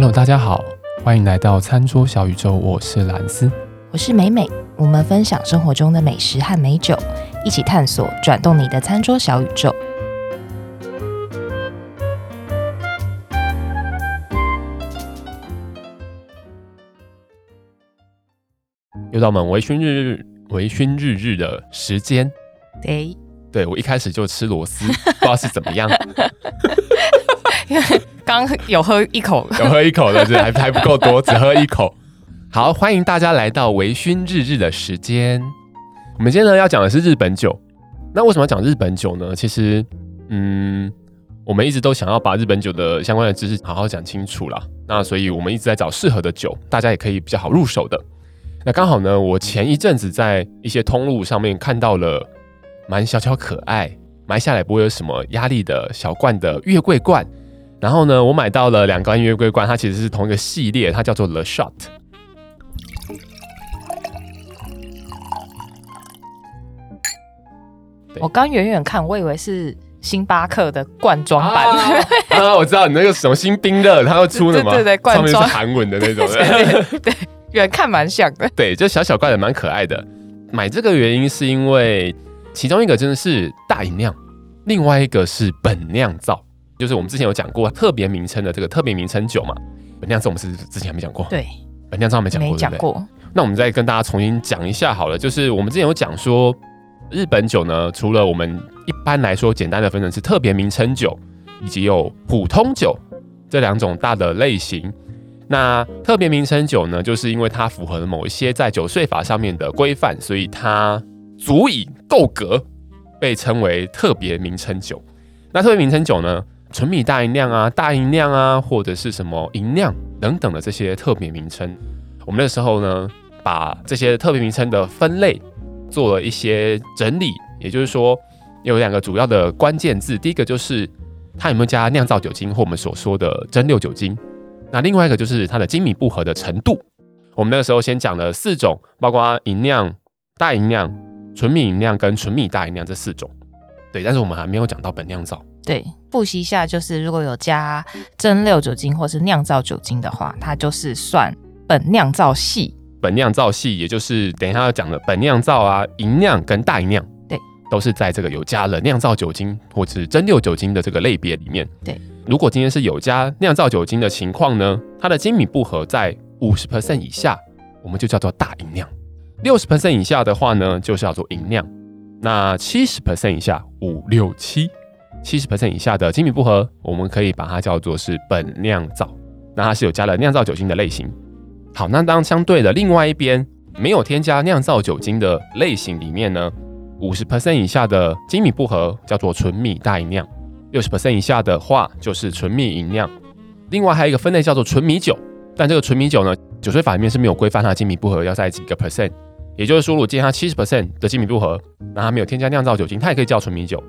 Hello，大家好，欢迎来到餐桌小宇宙，我是兰斯，我是美美，我们分享生活中的美食和美酒，一起探索转动你的餐桌小宇宙。又到我们微醺日日、微醺日日的时间。对，对我一开始就吃螺丝，不知道是怎么样。因为刚有喝一口，有喝一口的，是 还还不够多，只喝一口。好，欢迎大家来到微醺日日的时间。我们今天呢要讲的是日本酒。那为什么要讲日本酒呢？其实，嗯，我们一直都想要把日本酒的相关的知识好好讲清楚啦。那所以我们一直在找适合的酒，大家也可以比较好入手的。那刚好呢，我前一阵子在一些通路上面看到了蛮小巧可爱、买下来不会有什么压力的小罐的月桂冠。然后呢，我买到了两罐月桂冠，它其实是同一个系列，它叫做 The Shot。我刚远远看，我以为是星巴克的罐装版。啊，啊，我知道你那个什么新冰乐，它会出的嘛？对对对，罐装上面是韩文的那种。对，远看蛮像的。对，就小小罐的，蛮可爱的。买这个原因是因为其中一个真的是大饮量，另外一个是本酿造。就是我们之前有讲过特别名称的这个特别名称酒嘛，本酿造我们是之前还没讲过，对，本酿造没讲过，没讲过。那我们再跟大家重新讲一下好了，就是我们之前有讲说，日本酒呢，除了我们一般来说简单的分成是特别名称酒以及有普通酒这两种大的类型。那特别名称酒呢，就是因为它符合了某一些在酒税法上面的规范，所以它足以够格被称为特别名称酒。那特别名称酒呢，纯米大吟酿啊，大吟酿啊，或者是什么吟酿等等的这些特别名称，我们那时候呢，把这些特别名称的分类做了一些整理。也就是说，有两个主要的关键字，第一个就是它有没有加酿造酒精或我们所说的蒸馏酒精。那另外一个就是它的精米步合的程度。我们那时候先讲了四种，包括吟酿、大吟酿、纯米吟酿跟纯米大吟酿这四种。对，但是我们还没有讲到本酿造。对，复习一下，就是如果有加蒸馏酒精或是酿造酒精的话，它就是算本酿造系。本酿造系，也就是等一下要讲的本酿造啊，银酿跟大银酿，对，都是在这个有加了酿造酒精或是蒸馏酒精的这个类别里面。对，如果今天是有加酿造酒精的情况呢，它的精米不合在五十 percent 以下，我们就叫做大银酿；六十 percent 以下的话呢，就是叫做银酿；那七十 percent 以下，五六七。七十 percent 以下的精米步合，我们可以把它叫做是本酿造，那它是有加了酿造酒精的类型。好，那当相对的另外一边没有添加酿造酒精的类型里面呢，五十 percent 以下的精米步合叫做纯米大酿，六十 percent 以下的话就是纯米吟酿。另外还有一个分类叫做纯米酒，但这个纯米酒呢，酒税法里面是没有规范它的精米步合要在几个 percent，也就是说，如果今天它七十 percent 的精米步合，那它没有添加酿造酒精，它也可以叫纯米酒。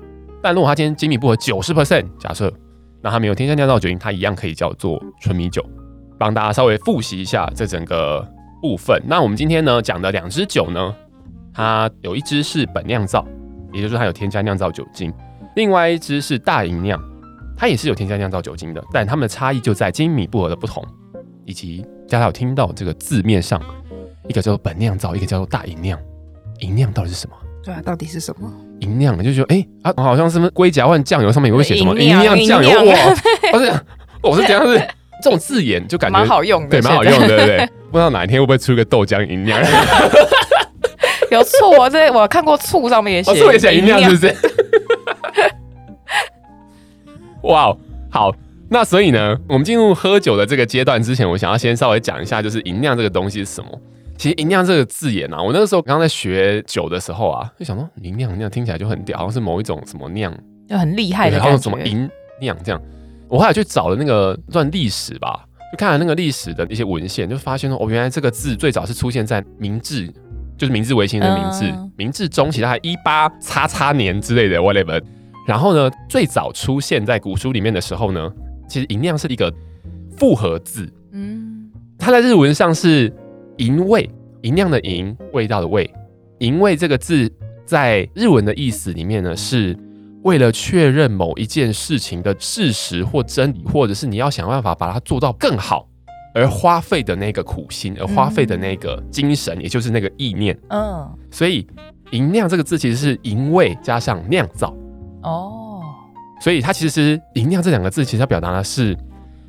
但如果它今天精米步合九十 percent，假设，那它没有添加酿造酒精，它一样可以叫做纯米酒。帮大家稍微复习一下这整个部分。那我们今天呢讲的两支酒呢，它有一支是本酿造，也就是说它有添加酿造酒精；另外一支是大吟酿，它也是有添加酿造酒精的，但它们的差异就在精米步合的不同，以及大家有听到这个字面上，一个叫做本酿造，一个叫做大吟酿。吟酿到底是什么？对啊，到底是什么？银酿就觉得哎啊，好像是不是龟甲换酱油上面也会写什么银酿酱油哇？不是，我是这样是这种字眼就感觉蛮好用的，对，蛮好用的，对不对？不知道哪一天会不会出一个豆浆银酿？有醋啊，这我看过醋上面也写，醋也写吟酿，是不是？哇，好，那所以呢，我们进入喝酒的这个阶段之前，我想要先稍微讲一下，就是银酿这个东西是什么。其实银酿这个字眼啊，我那个时候刚刚在学酒的时候啊，就想说银酿那样听起来就很屌，好像是某一种什么酿，就很厉害的。然后什么银酿这样，我后来去找了那个段历史吧，就看了那个历史的一些文献，就发现说哦，原来这个字最早是出现在明治，就是明治维新的明治，嗯、明治中期，大概一八叉叉年之类的 whatever。然后呢，最早出现在古书里面的时候呢，其实银酿是一个复合字，嗯，它在日文上是。吟味，银酿的银，味道的味。银味这个字在日文的意思里面呢，是为了确认某一件事情的事实或真理，或者是你要想办法把它做到更好，而花费的那个苦心，而花费的那个精神，也就是那个意念。嗯，所以银酿这个字其实是银味加上酿造。哦，所以它其实银酿这两个字，其实要表达的是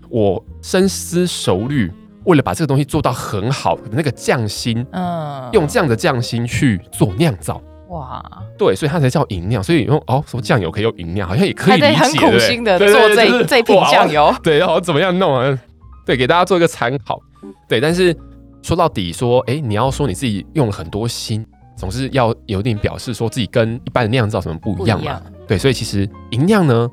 我深思熟虑，为了把这个东西做到很好那个匠心。嗯，用这样的匠心去做酿造。哇，对，所以它才叫银酿。所以用哦，什么酱油可以用银酿，好像也可以理解。很苦心的做这这瓶酱油，对，然后怎么样弄啊？对，给大家做一个参考。对，但是说到底，说，哎，你要说你自己用了很多心，总是要有点表示说自己跟一般的酿造什么不一样嘛。对，所以其实银酿呢，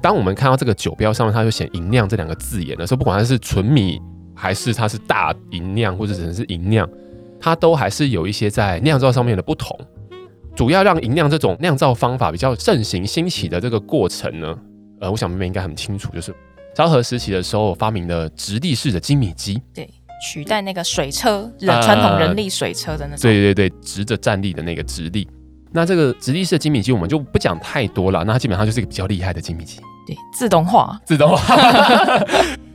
当我们看到这个酒标上面，它就写银酿这两个字眼的时候，不管它是纯米还是它是大银酿，或者只能是银酿，它都还是有一些在酿造上面的不同。主要让银酿这种酿造方法比较盛行兴起的这个过程呢，呃，我想妹妹应该很清楚，就是昭和时期的时候发明的直立式的精米机，对，取代那个水车，人传统人力水车的那种，对对对，直着站立的那个直立。那这个直立式的精米机我们就不讲太多了，那它基本上就是一个比较厉害的精米机，对，自动化，自动化。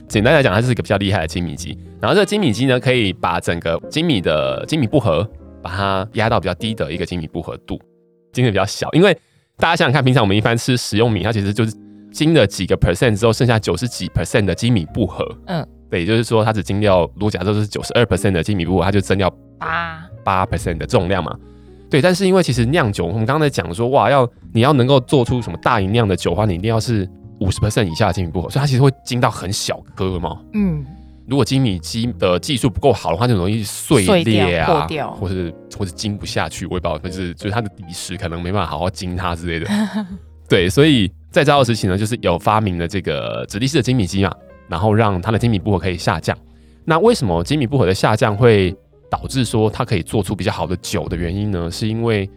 简单来讲，它是一个比较厉害的精米机。然后这个精米机呢，可以把整个精米的精米不合。把它压到比较低的一个精米不合度，精的比较小，因为大家想想看，平常我们一般吃食用米，它其实就是精了几个 percent 之后，剩下九十几 percent 的精米不合，嗯，对，也就是说它只精掉，如果假设是九十二 percent 的精米不合，它就增掉八八 percent 的重量嘛，对，但是因为其实酿酒，我们刚才讲说，哇，要你要能够做出什么大吟酿的酒的话，你一定要是五十 percent 以下的精米不合，所以它其实会精到很小颗嘛，嗯。如果精米机的技术不够好的话，就容易碎裂啊，破掉，或是或是精不下去，我也不知道，就是就是它的底石可能没办法好好精它之类的。对，所以在这二时期呢，就是有发明了这个直立式的精米机嘛，然后让它的精米不合可以下降。那为什么精米不合的下降会导致说它可以做出比较好的酒的原因呢？是因为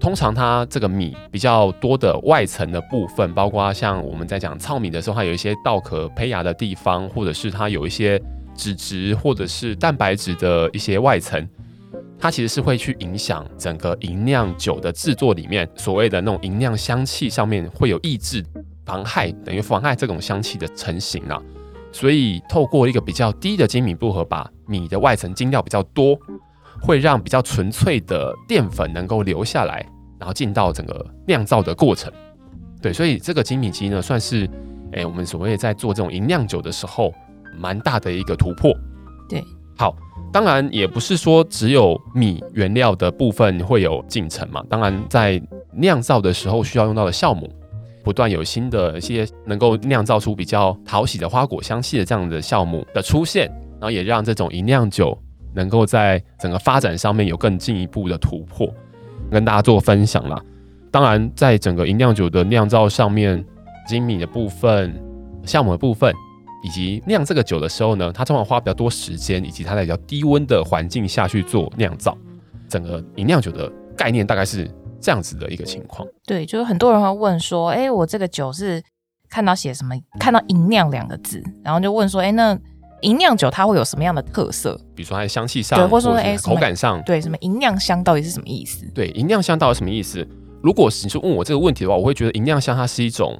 通常它这个米比较多的外层的部分，包括像我们在讲糙米的时候，它有一些稻壳胚芽的地方，或者是它有一些脂质或者是蛋白质的一些外层，它其实是会去影响整个银酿酒的制作里面所谓的那种银酿香气上面会有抑制、妨害，等于妨害这种香气的成型啊。所以透过一个比较低的精米步合，把米的外层精料比较多。会让比较纯粹的淀粉能够留下来，然后进到整个酿造的过程。对，所以这个精米机呢，算是诶我们所谓在做这种银酿酒的时候，蛮大的一个突破。对，好，当然也不是说只有米原料的部分会有进程嘛。当然，在酿造的时候需要用到的酵母，不断有新的一些能够酿造出比较讨喜的花果香气的这样的酵母的出现，然后也让这种银酿酒。能够在整个发展上面有更进一步的突破，跟大家做分享啦。当然，在整个银酿酒的酿造上面，精米的部分、酵母的部分，以及酿这个酒的时候呢，它通常花比较多时间，以及它在比较低温的环境下去做酿造。整个银酿酒的概念大概是这样子的一个情况。对，就是很多人会问说，哎、我这个酒是看到写什么，看到银酿两个字，然后就问说，哎、那。吟酿酒它会有什么样的特色？比如说它的香气上，对，或者说哎口感上，对，什么银酿香到底是什么意思？对，银酿香到底什么意思？如果是你说问我这个问题的话，我会觉得银酿香它是一种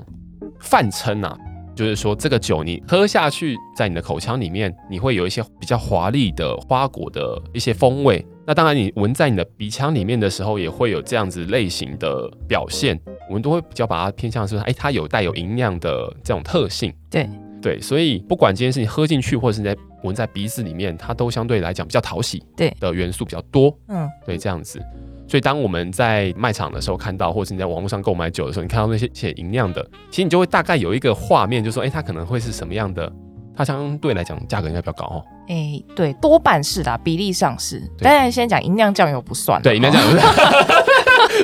泛称啊，就是说这个酒你喝下去，在你的口腔里面，你会有一些比较华丽的花果的一些风味。那当然，你闻在你的鼻腔里面的时候，也会有这样子类型的表现。我们都会比较把它偏向是说，哎，它有带有银酿的这种特性。对。对，所以不管今天是你喝进去，或者是你在闻在鼻子里面，它都相对来讲比较讨喜，对的元素比较多。嗯，对，这样子。所以当我们在卖场的时候看到，或者是你在网络上购买酒的时候，你看到那些写银酿的，其实你就会大概有一个画面，就是说，哎，它可能会是什么样的？它相对来讲价格应该比较高哦。哎，对，多半是的，比例上是。当然，先讲银酿酱油不算。对，银酿酱油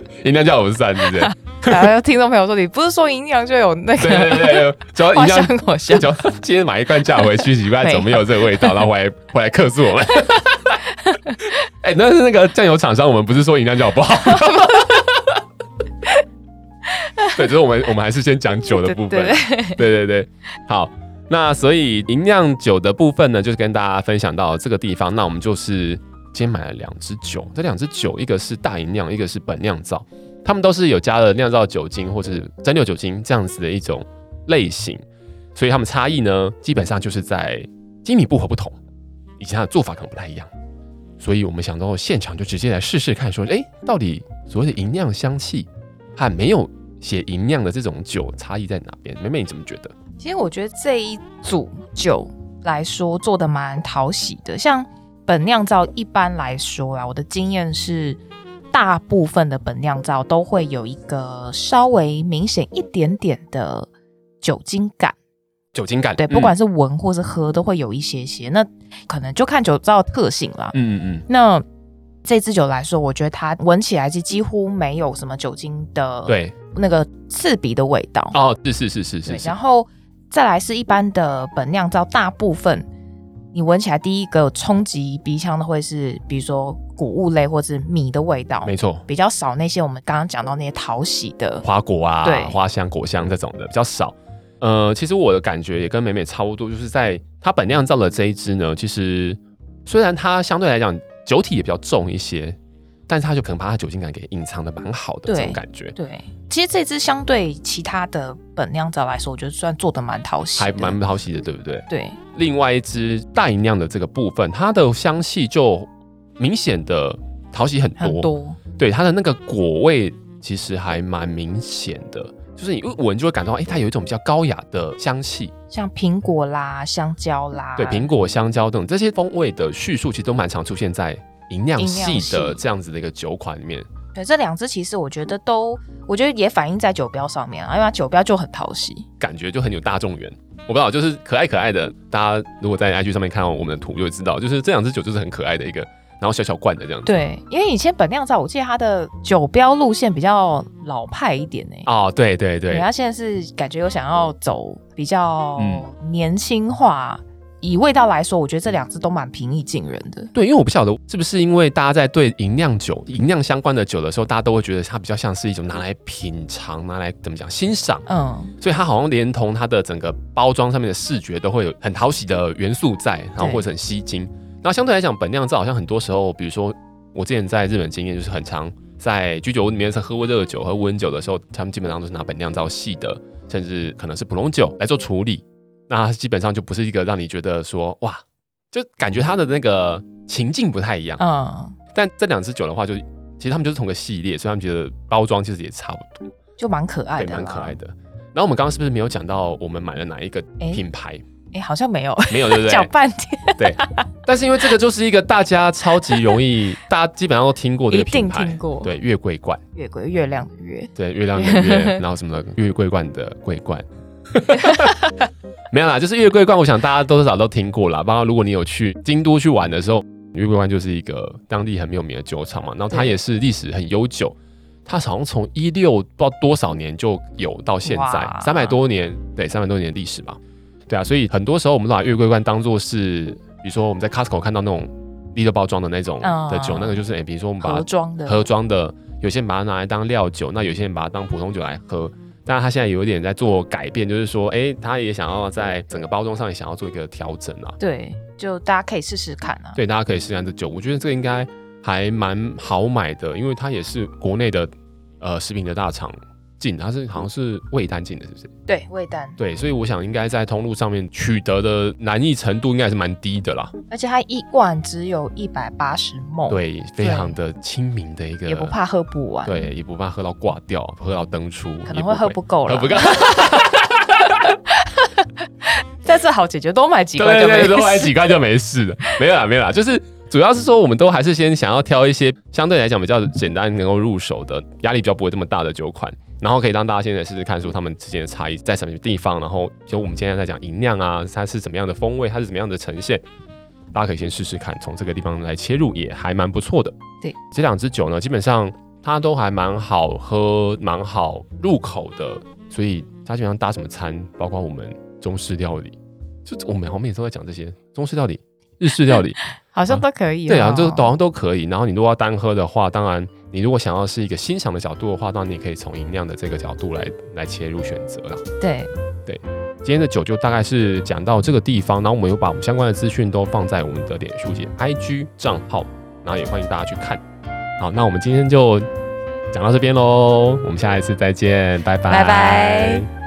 不算。吟酿酱油不算，是不是？然后听众朋友说：“你不是说吟酿就有那个？对对对，主要 吟酿，我想，今天买一罐酱回去，奇怪怎么没有 这个味道？然后回来回来客诉我们。哎、欸，那是那个酱油厂商，我们不是说吟酿酱油不好。对，就是我们我们还是先讲酒的部分。对对对，对对对，好。那所以吟酿酒的部分呢，就是跟大家分享到这个地方。那我们就是今天买了两支酒，这两支酒一个是大吟酿，一个是本酿造。他们都是有加了酿造酒精或者是蒸馏酒精这样子的一种类型，所以他们差异呢，基本上就是在精米步合不同。以及它的做法可能不太一样。所以我们想到现场就直接来试试看，说，哎，到底所谓的吟酿香气和没有写吟酿的这种酒差异在哪边？美美你怎么觉得？其实我觉得这一组酒来说做的蛮讨喜的。像本酿造一般来说啊，我的经验是，大部分的本酿造都会有一个稍微明显一点点的酒精感。酒精感，对，不管是闻或是喝，都会有一些些。嗯、那可能就看酒造特性啦。嗯嗯嗯。那这支酒来说，我觉得它闻起来是几乎没有什么酒精的，对，那个刺鼻的味道。哦，是是是是是，是。然后再来是一般的本酿造，大部分你闻起来第一个冲击鼻腔的会是，比如说谷物类或是米的味道，没错，比较少那些我们刚刚讲到那些讨喜的花果啊，对，花香果香这种的比较少。呃，其实我的感觉也跟美美差不多，就是在它本酿造的这一支呢，其实虽然它相对来讲酒体也比较重一些，但是它就可能把它酒精感给隐藏的蛮好的这种感觉。对，其实这支相对其他的本酿造来说，我觉得算做的蛮讨喜，还蛮讨喜的，对不对？对。另外一支大吟酿的这个部分，它的香气就明显的讨喜很多，很多。对，它的那个果味其实还蛮明显的。就是你一闻就会感到，哎、欸，它有一种比较高雅的香气，像苹果啦、香蕉啦，对，苹果、香蕉等这些风味的叙述，其实都蛮常出现在吟酿系的这样子的一个酒款里面。对，这两支其实我觉得都，我觉得也反映在酒标上面啊，因为它酒标就很讨喜，感觉就很有大众缘。我不知道，就是可爱可爱的，大家如果在 IG 上面看到我们的图，就会知道，就是这两支酒就是很可爱的一个。然后小小罐的这样子，对，因为以前本酿造，我记得它的酒标路线比较老派一点呢。哦，对对对，它现在是感觉有想要走比较年轻化。嗯、以味道来说，我觉得这两支都蛮平易近人的。对，因为我不晓得是不是因为大家在对吟酿酒、吟酿相关的酒的时候，大家都会觉得它比较像是一种拿来品尝、拿来怎么讲欣赏。嗯，所以它好像连同它的整个包装上面的视觉都会有很讨喜的元素在，然后或者很吸睛。那相对来讲，本酿造好像很多时候，比如说我之前在日本经验就是很常在居酒屋里面在喝过热酒和温酒的时候，他们基本上都是拿本酿造系的，甚至可能是普通酒来做处理。那基本上就不是一个让你觉得说哇，就感觉它的那个情境不太一样。嗯。但这两支酒的话就，就其实他们就是同个系列，所以他们觉得包装其实也差不多，就蛮可爱的，蛮可爱的。然后我们刚刚是不是没有讲到我们买了哪一个品牌？欸哎、欸，好像没有，没有，对不对？讲半天。对，但是因为这个就是一个大家超级容易，大家基本上都听过的品牌，一定听过。对，月桂冠，月桂月亮的月，对，月亮的月，然后什么的月桂冠的桂冠，没有啦，就是月桂冠，我想大家多少都听过啦。包括如果你有去京都去玩的时候，月桂冠就是一个当地很有名的酒厂嘛，然后它也是历史很悠久，它好像从一六不知道多少年就有到现在三百多年，对，三百多年的历史吧。对啊，所以很多时候我们都把月桂冠当做是，比如说我们在 Costco 看到那种利乐包装的那种的酒，嗯、那个就是哎，比如说我们把它盒装的，盒装的，有些人把它拿来当料酒，那有些人把它当普通酒来喝。当然，他现在有一点在做改变，就是说，哎，他也想要在整个包装上也想要做一个调整啊。对，就大家可以试试看啊。对，大家可以试试看这酒，我觉得这个应该还蛮好买的，因为它也是国内的呃食品的大厂。进，它是好像是未单进的，是不是？对，未单。对，所以我想应该在通路上面取得的难易程度应该还是蛮低的啦。而且它一罐只有一百八十 ml，对，非常的亲民的一个，也不怕喝不完，对，也不怕喝到挂掉，喝到登出，可能会喝不够了，喝不够。但是好解决，多买几罐就没事，多买几罐就没事了。没有啦，没有啦，就是主要是说我们都还是先想要挑一些相对来讲比较简单能够入手的，压力比较不会这么大的酒款。然后可以让大家现在试试看，说他们之间的差异在什么地方。然后就我们今天在讲吟酿啊，它是怎么样的风味，它是怎么样的呈现，大家可以先试试看，从这个地方来切入也还蛮不错的。对，这两支酒呢，基本上它都还蛮好喝，蛮好入口的，所以它基本上搭什么餐，包括我们中式料理，就我们好像每次都在讲这些中式料理、日式料理，好像都可以、哦啊。对啊，就好像都可以。然后你如果要单喝的话，当然。你如果想要是一个欣赏的角度的话，那你可以从音量的这个角度来来切入选择了。对对，今天的酒就大概是讲到这个地方，然后我们有把我们相关的资讯都放在我们的脸书及 IG 账号，然后也欢迎大家去看。好，那我们今天就讲到这边喽，我们下一次再见，拜拜。拜拜。